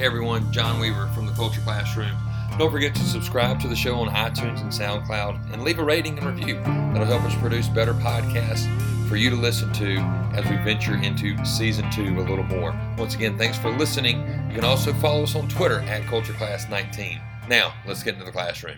Everyone, John Weaver from the Culture Classroom. Don't forget to subscribe to the show on iTunes and SoundCloud and leave a rating and review. That'll help us produce better podcasts for you to listen to as we venture into season two a little more. Once again, thanks for listening. You can also follow us on Twitter at Culture Class 19. Now, let's get into the classroom.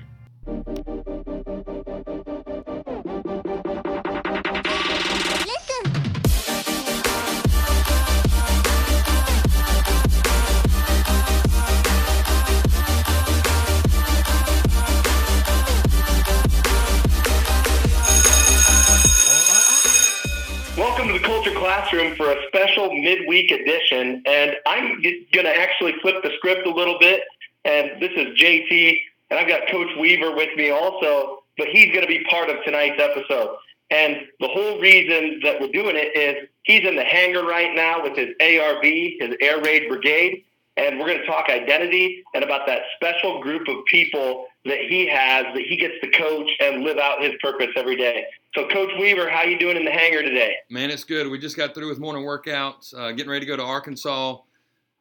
Classroom for a special midweek edition. And I'm going to actually flip the script a little bit. And this is JT, and I've got Coach Weaver with me also, but he's going to be part of tonight's episode. And the whole reason that we're doing it is he's in the hangar right now with his ARB, his Air Raid Brigade. And we're going to talk identity and about that special group of people that he has that he gets to coach and live out his purpose every day. So, Coach Weaver, how you doing in the hangar today? Man, it's good. We just got through with morning workouts, uh, getting ready to go to Arkansas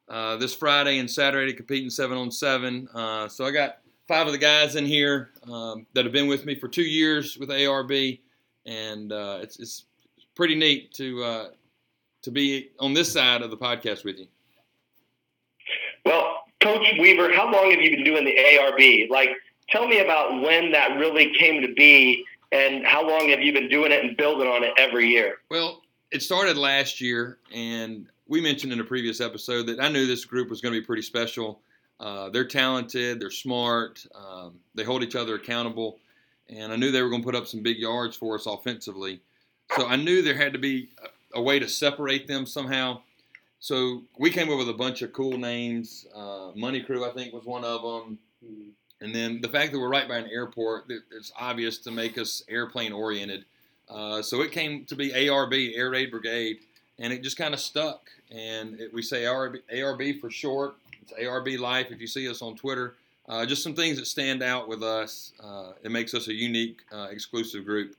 uh, this Friday and Saturday to compete in seven on seven. Uh, so I got five of the guys in here um, that have been with me for two years with ARB, and uh, it's, it's pretty neat to uh, to be on this side of the podcast with you. Well, Coach Weaver, how long have you been doing the ARB? Like, tell me about when that really came to be, and how long have you been doing it and building on it every year? Well, it started last year, and we mentioned in a previous episode that I knew this group was going to be pretty special. Uh, they're talented, they're smart, um, they hold each other accountable, and I knew they were going to put up some big yards for us offensively. So I knew there had to be a, a way to separate them somehow. So we came up with a bunch of cool names. Uh, Money Crew, I think, was one of them. And then the fact that we're right by an airport, it's obvious to make us airplane oriented. Uh, so it came to be ARB, Air Raid Brigade, and it just kind of stuck. And it, we say ARB, ARB for short. It's ARB Life if you see us on Twitter. Uh, just some things that stand out with us. Uh, it makes us a unique, uh, exclusive group.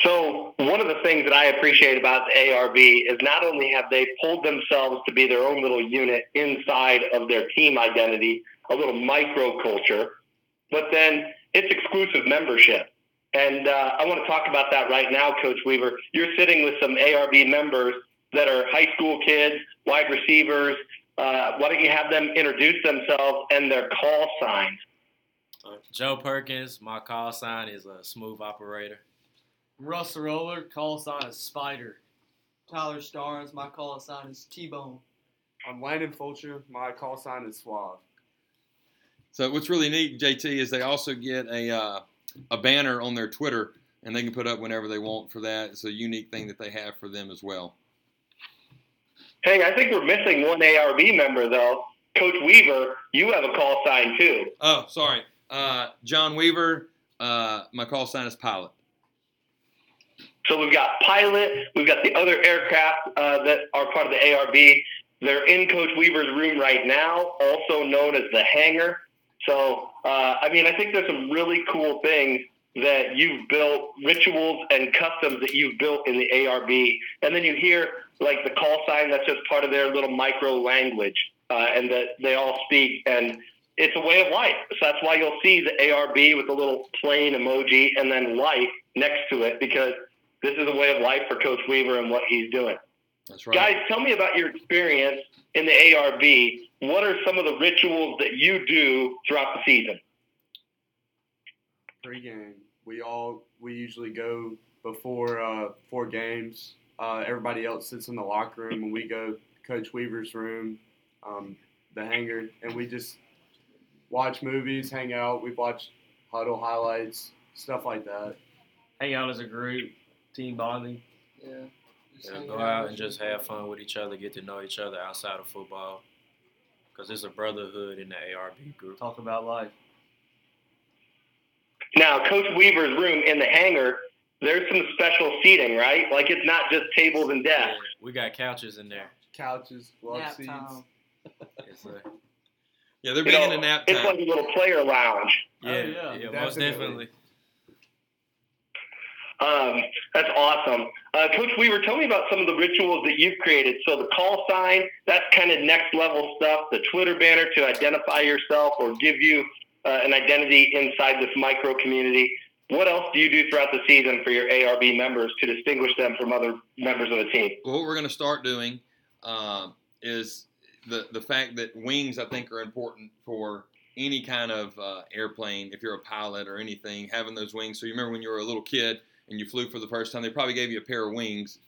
So one of the things that I appreciate about the ARB is not only have they pulled themselves to be their own little unit inside of their team identity, a little micro culture, but then it's exclusive membership. And uh, I want to talk about that right now, Coach Weaver. You're sitting with some ARB members that are high school kids, wide receivers. Uh, why don't you have them introduce themselves and their call signs? Joe Perkins, my call sign is a smooth operator. Russell Roller, call sign is Spider. Tyler Starnes, my call sign is T-Bone. I'm Landon Fulcher. My call sign is Suave. So what's really neat, JT, is they also get a uh, a banner on their Twitter, and they can put up whenever they want for that. It's a unique thing that they have for them as well. Hey, I think we're missing one ARB member though. Coach Weaver, you have a call sign too. Oh, sorry, uh, John Weaver. Uh, my call sign is Pilot. So we've got Pilot, we've got the other aircraft uh, that are part of the ARB. They're in Coach Weaver's room right now, also known as the hangar. So, uh, I mean, I think there's some really cool things that you've built, rituals and customs that you've built in the ARB. And then you hear like the call sign that's just part of their little micro language uh, and that they all speak. And it's a way of life. So that's why you'll see the ARB with a little plane emoji and then life next to it because this is a way of life for Coach Weaver and what he's doing. That's right. Guys, tell me about your experience in the ARB. What are some of the rituals that you do throughout the season? Pre-game, we all we usually go before uh, four games. Uh, everybody else sits in the locker room, and we go Coach Weaver's room, um, the hangar, and we just watch movies, hang out. We watch Hudl highlights, stuff like that. Hang out as a group, team bonding. Yeah. Yeah, go out out and just have fun with each other, get to know each other outside of football. Because it's a brotherhood in the ARB group. talk about life. Now, Coach Weaver's room in the hangar, there's some special seating, right? Like it's not just tables and Yeah, desks. we got couches in there. Couches, love Nap seats. time. It's a, Yeah, they're You big know, into nap It's like a little player lounge. Oh, yeah, yeah, yeah, most definitely. definitely. Um, that's awesome. Uh, Coach Weaver, tell me about some of the rituals that you've created. So the call sign, that's kind of next level stuff. The Twitter banner to identify yourself or give you uh, an identity inside this micro community. What else do you do throughout the season for your ARB members to distinguish them from other members of the team? Well, what we're going to start doing uh, is the the fact that wings, I think, are important for any kind of uh, airplane. If you're a pilot or anything, having those wings. So you remember when you were a little kid and you flew for the first time, they probably gave you a pair of wings.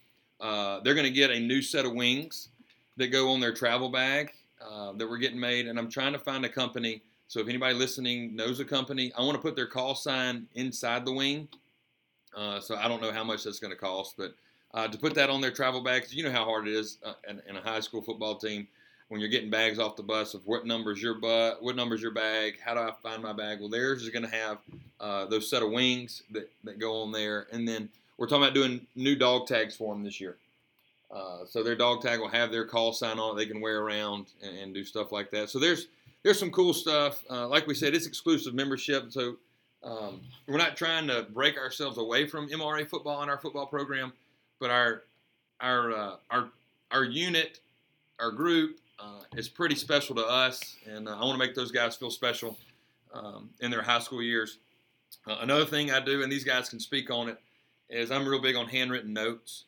Uh, they're going to get a new set of wings that go on their travel bag uh, that we're getting made, and I'm trying to find a company so if anybody listening knows a company, I want to put their call sign inside the wing. Uh, so I don't know how much that's going to cost, but uh, to put that on their travel bags, you know how hard it is uh, in, in, a high school football team when you're getting bags off the bus of what number's your butt, what number's your bag, how do I find my bag? Well, theirs is going to have uh, those set of wings that, that go on there, and then we're talking about doing new dog tags for them this year. Uh, so their dog tag will have their call sign on it. They can wear around and, and do stuff like that. So there's there's some cool stuff. Uh, like we said, it's exclusive membership, so um, we're not trying to break ourselves away from MRA football and our football program, but our our uh, our our unit, our group uh, is pretty special to us, and uh, I want to make those guys feel special um, in their high school years. Uh, another thing I do, and these guys can speak on it, is I'm real big on handwritten notes.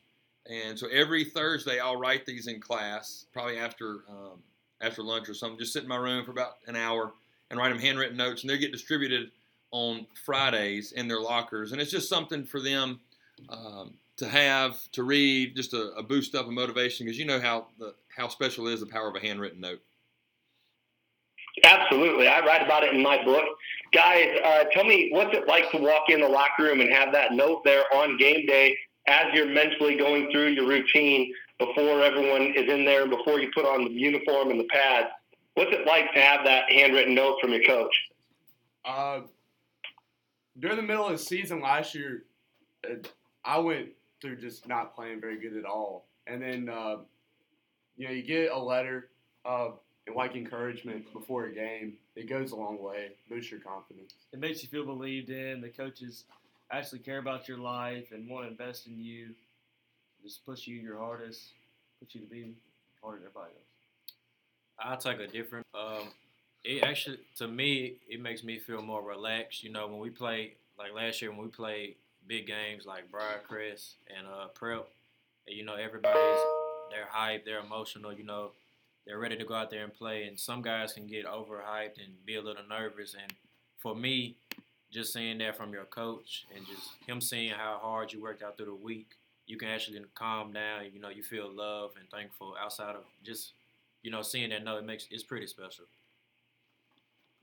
And so every Thursday, I'll write these in class, probably after um, after lunch or something, just sit in my room for about an hour and write them handwritten notes, and they get distributed on Fridays in their lockers, and it's just something for them um, to have to read, just a, a boost up of motivation, because you know how the, how special is the power of a handwritten note. Absolutely, I write about it in my book. Guys, uh, tell me what's it like to walk in the locker room and have that note there on game day as you're mentally going through your routine before everyone is in there, and before you put on the uniform and the pads. What's it like to have that handwritten note from your coach? Uh, during the middle of the season last year, uh, I went through just not playing very good at all, and then uh, you know you get a letter of like encouragement before a game. It goes a long way, boosts your confidence. It makes you feel believed in. The coaches actually care about your life and want to invest in you just push you your hardest, push you to be harder than everybody else? I'll take a different. Um, it actually, to me, it makes me feel more relaxed. You know, when we play, like last year when we played big games like Briarcrest and uh, Prep, and, you know, everybody's they're hyped, they're emotional. You know, they're ready to go out there and play. And some guys can get overhyped and be a little nervous. And for me, just seeing that from your coach and just him seeing how hard you worked out through the week you can actually calm down. You know, you feel love and thankful outside of just, you know, seeing that note. It makes it's pretty special.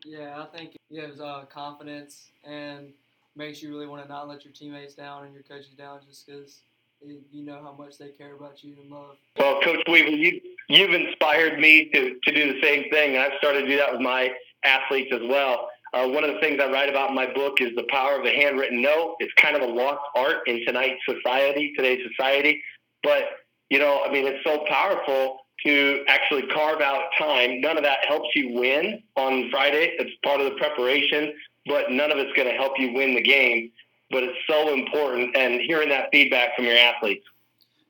Yeah, I think it gives uh, confidence and makes you really want to not let your teammates down and your coaches down just because you know how much they care about you and love. Well, Coach Weaver, you, you've inspired me to, to do the same thing, and I've started to do that with my athletes as well. Uh, one of the things I write about in my book is the power of a handwritten note. It's kind of a lost art in tonight's society, today's society. But, you know, I mean, it's so powerful to actually carve out time. None of that helps you win on Friday. It's part of the preparation, but none of it's going to help you win the game. But it's so important, and hearing that feedback from your athletes.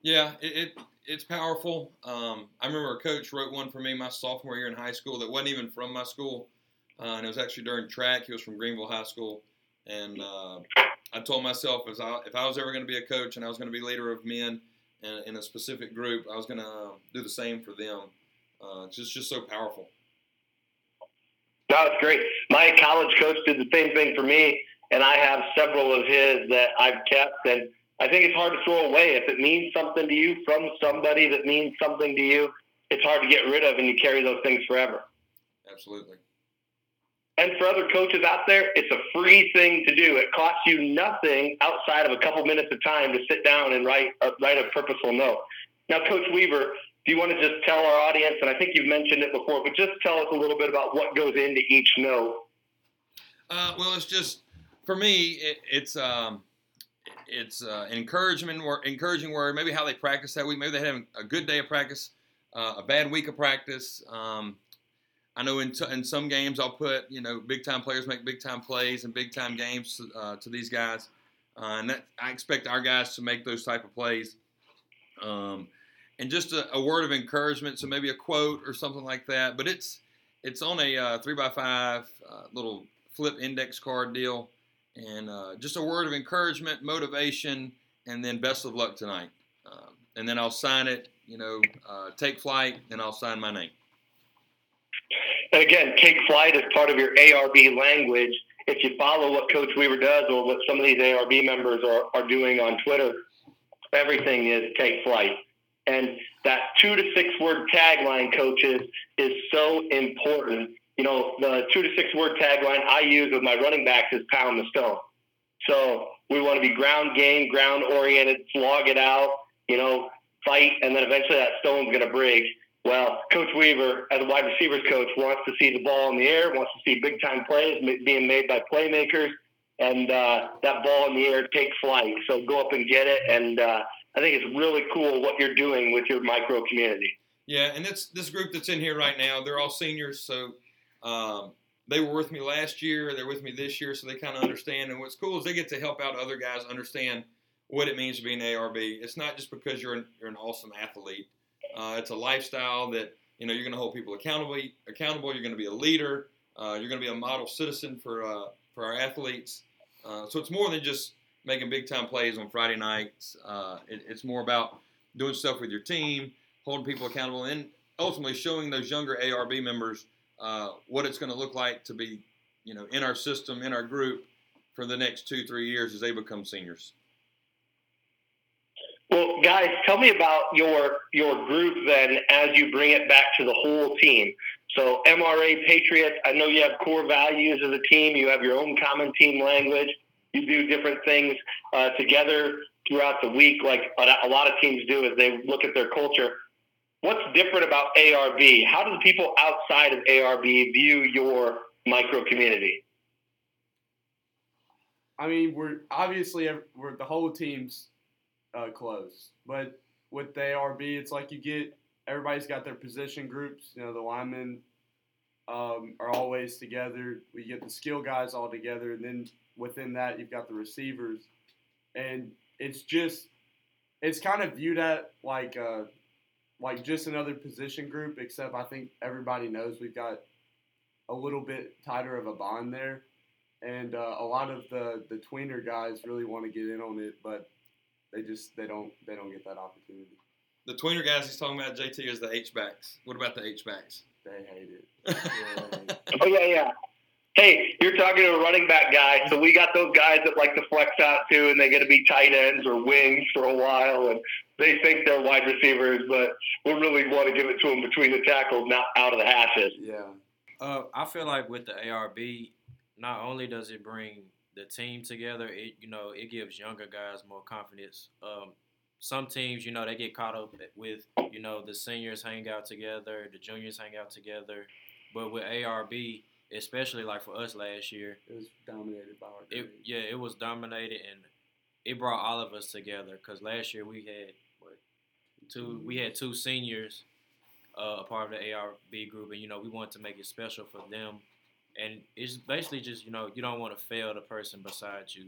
Yeah, it, it it's powerful. Um, I remember a coach wrote one for me my sophomore year in high school that wasn't even from my school uh, and it was actually during track. He was from Greenville High School, and uh, I told myself if I, if I was ever going to be a coach and I was going to be leader of men in, in, a specific group, I was going to do the same for them. Uh, it's just just so powerful. No, it's great. My college coach did the same thing for me, and I have several of his that I've kept, and I think it's hard to throw away. If it means something to you from somebody that means something to you, it's hard to get rid of, and you carry those things forever. Absolutely. And for other coaches out there, it's a free thing to do. It costs you nothing outside of a couple minutes of time to sit down and write a, write a purposeful note. Now, Coach Weaver, do you want to just tell our audience, and I think you've mentioned it before, but just tell us a little bit about what goes into each note? Uh, well, it's just for me, it, it's um, it's uh, encouragement, encouraging word. Maybe how they practice that week. Maybe they have a good day of practice, uh, a bad week of practice. Um, I know in, t- in some games I'll put you know big time players make big time plays and big time games uh, to these guys. uh, and that I expect our guys to make those type of plays. Um, and just a, a, word of encouragement, so maybe a quote or something like that. But it's it's on a uh, three by five uh, little flip index card deal, and uh, just a word of encouragement, motivation, and then best of luck tonight. Um, and then I'll sign it. You know, uh, take flight, and I'll sign my name. And again, take flight is part of your ARB language. If you follow what Coach Weaver does or what some of these ARB members are, are doing on Twitter, everything is take flight. And that two to six word tagline, coaches, is so important. You know, the two to six word tagline I use with my running backs is pound the stone. So we want to be ground game, ground oriented, slog it out, you know, fight, and then eventually that stone's going to break. Well, Coach Weaver, as a wide receivers coach, wants to see the ball in the air, wants to see big time plays being made by playmakers, and uh, that ball in the air take flight. So go up and get it. And uh, I think it's really cool what you're doing with your micro community. Yeah, and this this group that's in here right now, they're all seniors, so um, they were with me last year. They're with me this year, so they kind of understand. And what's cool is they get to help out other guys understand what it means to be an ARB. It's not just because you're an, you're an awesome athlete uh, it's a lifestyle that you know you're going to hold people accountable. Accountable. You're going to be a leader. Uh, you're going to be a model citizen for uh, for our athletes. Uh, so it's more than just making big time plays on Friday nights. Uh, it, it's more about doing stuff with your team, holding people accountable, and ultimately showing those younger ARB members uh, what it's going to look like to be, you know, in our system, in our group for the next two, three years as they become seniors. Well, guys, tell me about your your group then as you bring it back to the whole team. So MRA Patriots, I know you have core values as a team. You have your own common team language. You do different things uh, together throughout the week, like a lot of teams do as they look at their culture. What's different about ARB? How do the people outside of ARB view your micro community? I mean, we're obviously we're the whole team's uh, close. But with the ARB, it's like you get everybody's got their position groups. You know, the linemen um, are always together. We get the skill guys all together, and then within that, you've got the receivers, and it's just it's kind of viewed at like uh, like just another position group. Except I think everybody knows we've got a little bit tighter of a bond there, and uh, a lot of the the tweener guys really want to get in on it, but they just they don't they don't get that opportunity. The tweener guys he's talking about, JT, is the H backs. What about the H backs? They hate it. Yeah, oh yeah, yeah. Hey, you're talking to a running back guy, so we got those guys that like to flex out too, and they get to be tight ends or wings for a while, and they think they're wide receivers, but we really want to give it to them between the tackles, not out of the hashes. Yeah. Uh, I feel like with the ARB, not only does it bring the team together, it you know it gives younger guys more confidence. Um, some teams, you know, they get caught up with you know the seniors hang out together, the juniors hang out together, but with ARB, especially like for us last year, it was dominated by our. It, yeah, it was dominated and it brought all of us together because last year we had what two we had two seniors uh, a part of the ARB group, and you know we wanted to make it special for them. And it's basically just you know you don't want to fail the person beside you,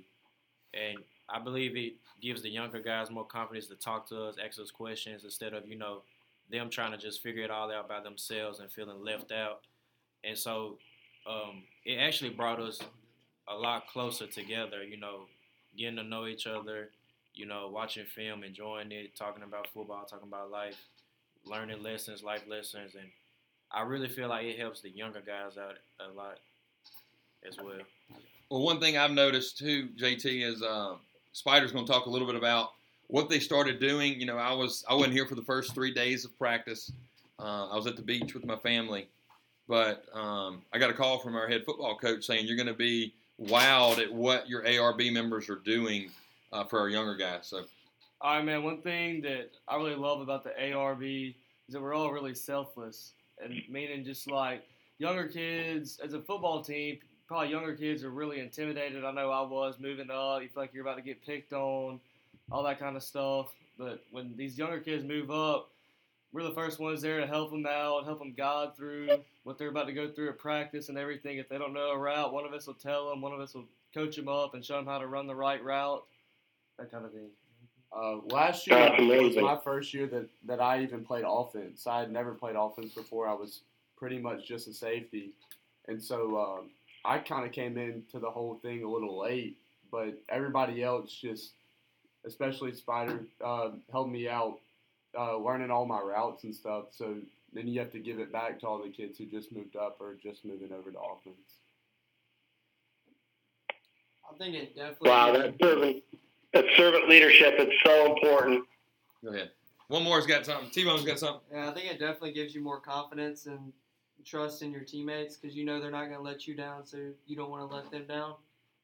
and I believe it gives the younger guys more confidence to talk to us, ask us questions instead of you know them trying to just figure it all out by themselves and feeling left out, and so um, it actually brought us a lot closer together. You know, getting to know each other, you know, watching film, enjoying it, talking about football, talking about life, learning lessons, life lessons, and I really feel like it helps the younger guys out a lot as well. Well, one thing I've noticed too, JT, is uh, Spider's going to talk a little bit about what they started doing. You know, I was I wasn't here for the first three days of practice. Uh, I was at the beach with my family, but um, I got a call from our head football coach saying you're going to be wowed at what your ARB members are doing uh, for our younger guys. So, all right, man. One thing that I really love about the ARB is that we're all really selfless and meaning just like younger kids as a football team, probably younger kids are really intimidated. I know I was moving up. You feel like you're about to get picked on, all that kind of stuff. But when these younger kids move up, we're the first ones there to help them out, help them guide through what they're about to go through at practice and everything. If they don't know a route, one of us will tell them, one of us will coach them up and show them how to run the right route. that kind of thing. Uh, last year That's was my first year that, that I even played offense. I had never played offense before. I was pretty much just a safety, and so um, I kind of came into the whole thing a little late. But everybody else just, especially Spider, uh, helped me out uh, learning all my routes and stuff. So then you have to give it back to all the kids who just moved up or just moving over to offense. I think it definitely. Wow, that servant, that servant leadership is so important. Go ahead. One more's got something. T-Bone's got something. Yeah, I think it definitely gives you more confidence and trust in your teammates because you know they're not going to let you down, so you don't want to let them down.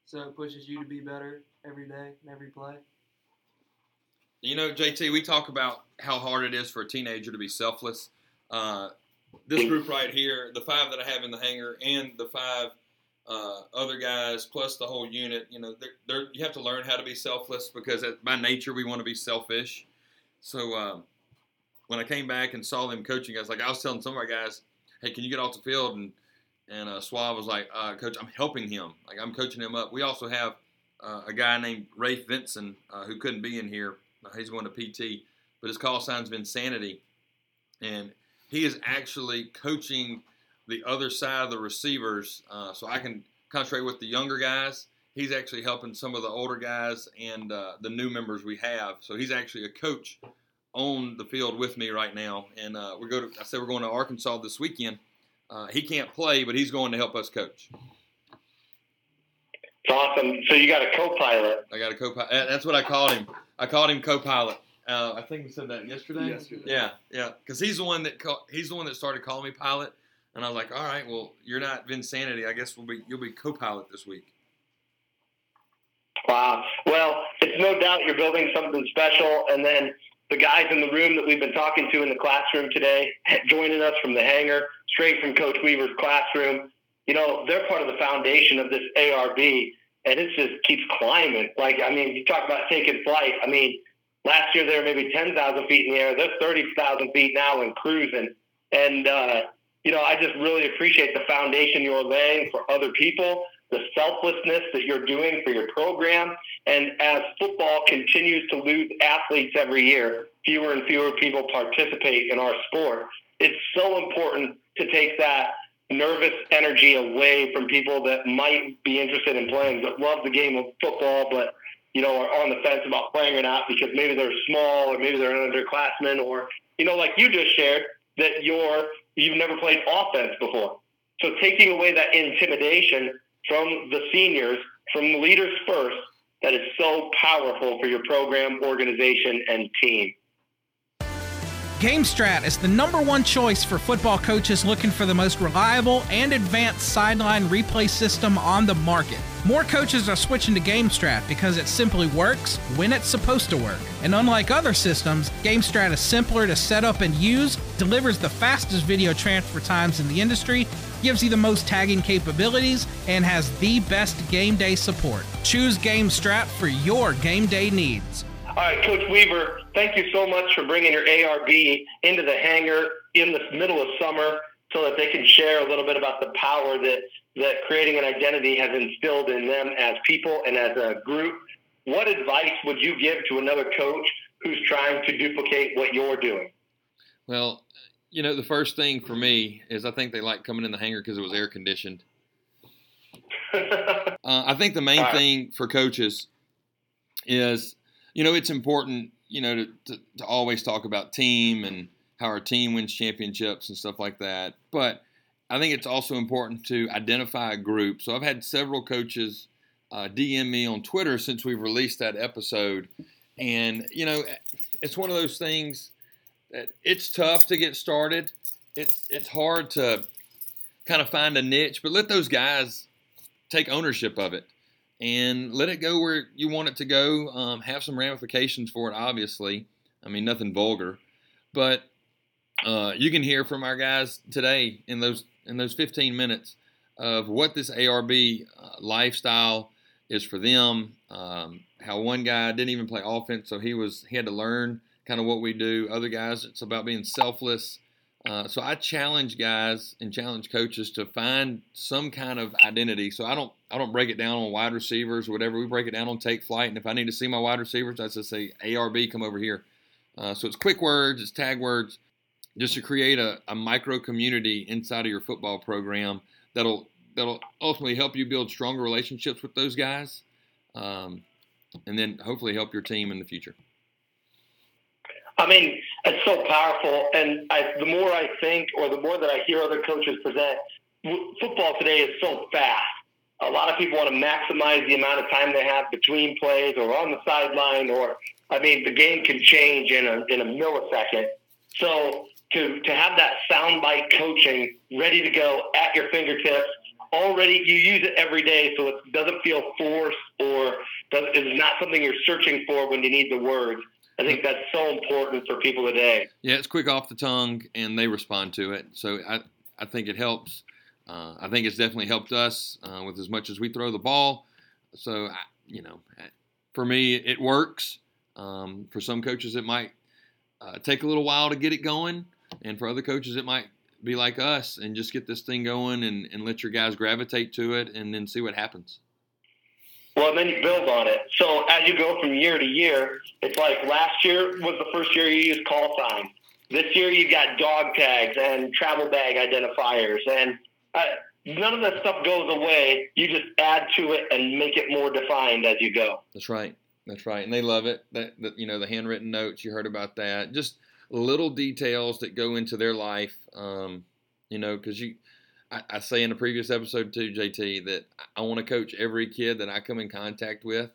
So it pushes you to be better every day and every play. You know, JT, we talk about how hard it is for a teenager to be selfless. Uh, this group right here, the five that I have in the hangar, and the five uh, other guys, plus the whole unit, you know, they're, they're, you have to learn how to be selfless because by nature we want to be selfish. So um, when I came back and saw them coaching guys, like I was telling some of our guys, hey, can you get off the field? And and uh, Suave was like, uh, Coach, I'm helping him. Like I'm coaching him up. We also have uh, a guy named Rafe Vinson uh, who couldn't be in here. He's going to PT, but his call sign's been Sanity, and he is actually coaching the other side of the receivers, uh, so I can concentrate with the younger guys. He's actually helping some of the older guys and uh, the new members we have. So he's actually a coach on the field with me right now, and uh, we go to. I said we're going to Arkansas this weekend. Uh, he can't play, but he's going to help us coach. It's awesome. So you got a co-pilot. I got a co-pilot. That's what I called him. I called him co-pilot. Uh, I think we said that yesterday. Yesterday. Yeah, yeah. Because he's the one that call, he's the one that started calling me pilot, and I was like, all right, well, you're not Vinsanity. I guess we'll be you'll be co-pilot this week. Wow. Well, it's no doubt you're building something special. And then the guys in the room that we've been talking to in the classroom today, joining us from the hangar, straight from Coach Weaver's classroom, you know, they're part of the foundation of this ARB. And it just keeps climbing. Like, I mean, you talk about taking flight. I mean, last year they were maybe 10,000 feet in the air. They're 30,000 feet now and cruising. And, uh, you know, I just really appreciate the foundation you're laying for other people, the selflessness that you're doing for your program. And as football continues to lose athletes every year, fewer and fewer people participate in our sport. It's so important to take that nervous energy away from people that might be interested in playing, that love the game of football, but you know, are on the fence about playing or not because maybe they're small or maybe they're an underclassman or, you know, like you just shared, that you're you've never played offense before. So taking away that intimidation from the seniors, from the leaders first, that is so powerful for your program, organization, and team. GameStrat is the number one choice for football coaches looking for the most reliable and advanced sideline replay system on the market. More coaches are switching to GameStrat because it simply works when it's supposed to work. And unlike other systems, GameStrat is simpler to set up and use, delivers the fastest video transfer times in the industry, gives you the most tagging capabilities, and has the best game day support. Choose GameStrat for your game day needs. All right, Coach Weaver, thank you so much for bringing your ARB into the hangar in the middle of summer so that they can share a little bit about the power that, that creating an identity has instilled in them as people and as a group. What advice would you give to another coach who's trying to duplicate what you're doing? Well, you know, the first thing for me is I think they like coming in the hangar because it was air conditioned. Uh, I think the main right. thing for coaches is, you know, it's important, you know, to, to, to always talk about team and how our team wins championships and stuff like that. But I think it's also important to identify a group. So I've had several coaches uh, DM me on Twitter since we've released that episode. And, you know, it's one of those things that it's tough to get started. It's, it's hard to kind of find a niche, but let those guys take ownership of it and let it go where you want it to go. Um, have some ramifications for it, obviously. I mean, nothing vulgar, but uh, you can hear from our guys today in those in those 15 minutes of what this ARB uh, lifestyle is for them. Um, how one guy didn't even play offense, so he was he had to learn kind of what we do. Other guys, it's about being selfless. Uh, so I challenge guys and challenge coaches to find some kind of identity. So I don't I don't break it down on wide receivers or whatever. We break it down on take flight. And if I need to see my wide receivers, I just say ARB, come over here. Uh, so it's quick words, it's tag words, just to create a, a micro community inside of your football program that'll that'll ultimately help you build stronger relationships with those guys, um, and then hopefully help your team in the future. I mean, it's so powerful, and I, the more I think, or the more that I hear other coaches present, football today is so fast. A lot of people want to maximize the amount of time they have between plays, or on the sideline, or I mean, the game can change in a in a millisecond. So to to have that soundbite coaching ready to go at your fingertips already you use it every day so it doesn't feel forced or does, it's not something you're searching for when you need the words i think that's so important for people today Yeah, it's quick off the tongue, and they respond to it. So I, I think it helps. Uh, I think it's definitely helped us uh, with as much as we throw the ball. So I, you know, for me, it works. Um, for some coaches, it might uh, take a little while to get it going, and for other coaches, it might be like us and just get this thing going and, and let your guys gravitate to it, and then see what happens. Well then you build on it so as you go from year to year it's like last year was the first year you used call signs this year you got dog tags and travel bag identifiers and uh, none of that stuff goes away you just add to it and make it more defined as you go That's right. That's right, and they love it. That, that you know the handwritten notes you heard about that. Just little details that go into their life. Um, you know, because you, I, I say in a previous episode too, JT, that I want to coach every kid that I come in contact with,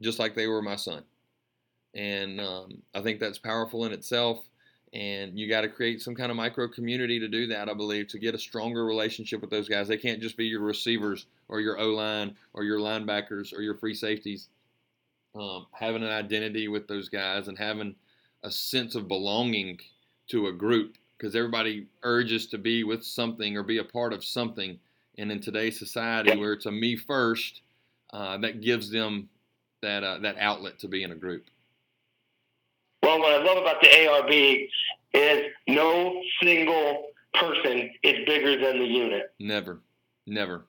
just like they were my son. And um, I think that's powerful in itself. And you got to create some kind of micro community to do that, I believe, to get a stronger relationship with those guys. They can't just be your receivers or your O line or your linebackers or your free safeties um, having an identity with those guys and having a sense of belonging to a group because everybody urges to be with something or be a part of something. And in today's society, where it's a me first, uh, that gives them that uh, that outlet to be in a group. Well, what I love about the ARB is no single person is bigger than the unit. Never, never.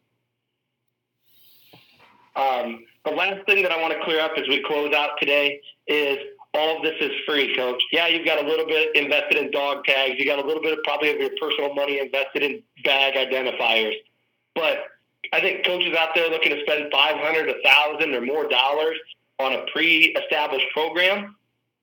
Um, the last thing that I want to clear up as we close out today is all of this is free, coach. Yeah, you've got a little bit invested in dog tags. You got a little bit of probably of your personal money invested in bag identifiers. But I think coaches out there looking to spend 500, 1000 or more dollars on a pre-established program,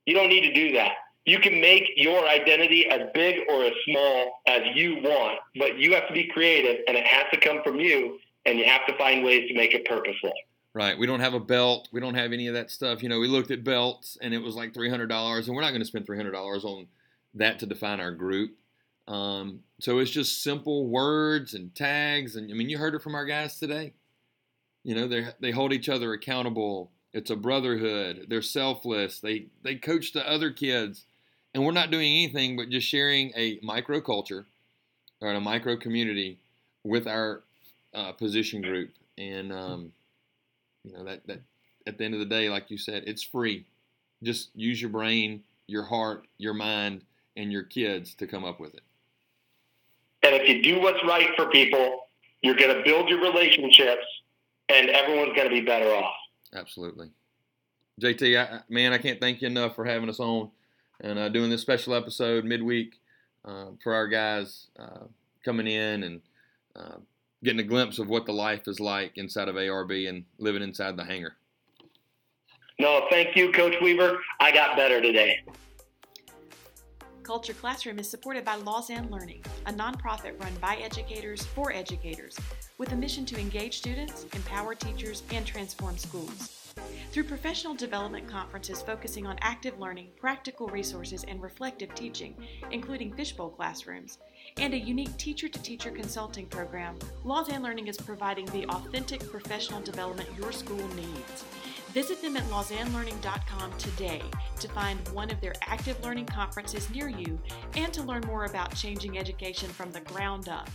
you don't need to do that. You can make your identity as big or as small as you want, but you have to be creative and it has to come from you and you have to find ways to make it purposeful. Right. We don't have a belt. We don't have any of that stuff. You know, we looked at belts and it was like three hundred dollars, and we're not going to spend three hundred dollars on that to define our group. Um, so it's just simple words and tags, and I mean, you heard it from our guys today. You know, they they hold each other accountable. It's a brotherhood. They're selfless. They they coach the other kids, and we're not doing anything but just sharing a micro culture or a micro community with our uh, position group. And um, you know that that at the end of the day, like you said, it's free. Just use your brain, your heart, your mind, and your kids to come up with it. And if you do what's right for people, you're going to build your relationships and everyone's going to be better off. Absolutely. JT, I, man, I can't thank you enough for having us on and uh, doing this special episode midweek uh, for our guys uh, coming in and uh, getting a glimpse of what the life is like inside of ARB and living inside the hangar. No, thank you, Coach Weaver. I got better today. Culture Classroom is supported by Lausanne Learning, a nonprofit run by educators for educators, with a mission to engage students, empower teachers, and transform schools. Through professional development conferences focusing on active learning, practical resources, and reflective teaching, including fishbowl classrooms, and a unique teacher to teacher consulting program, Lausanne Learning is providing the authentic professional development your school needs. Visit them at lausannelearning.com today to find one of their active learning conferences near you and to learn more about changing education from the ground up.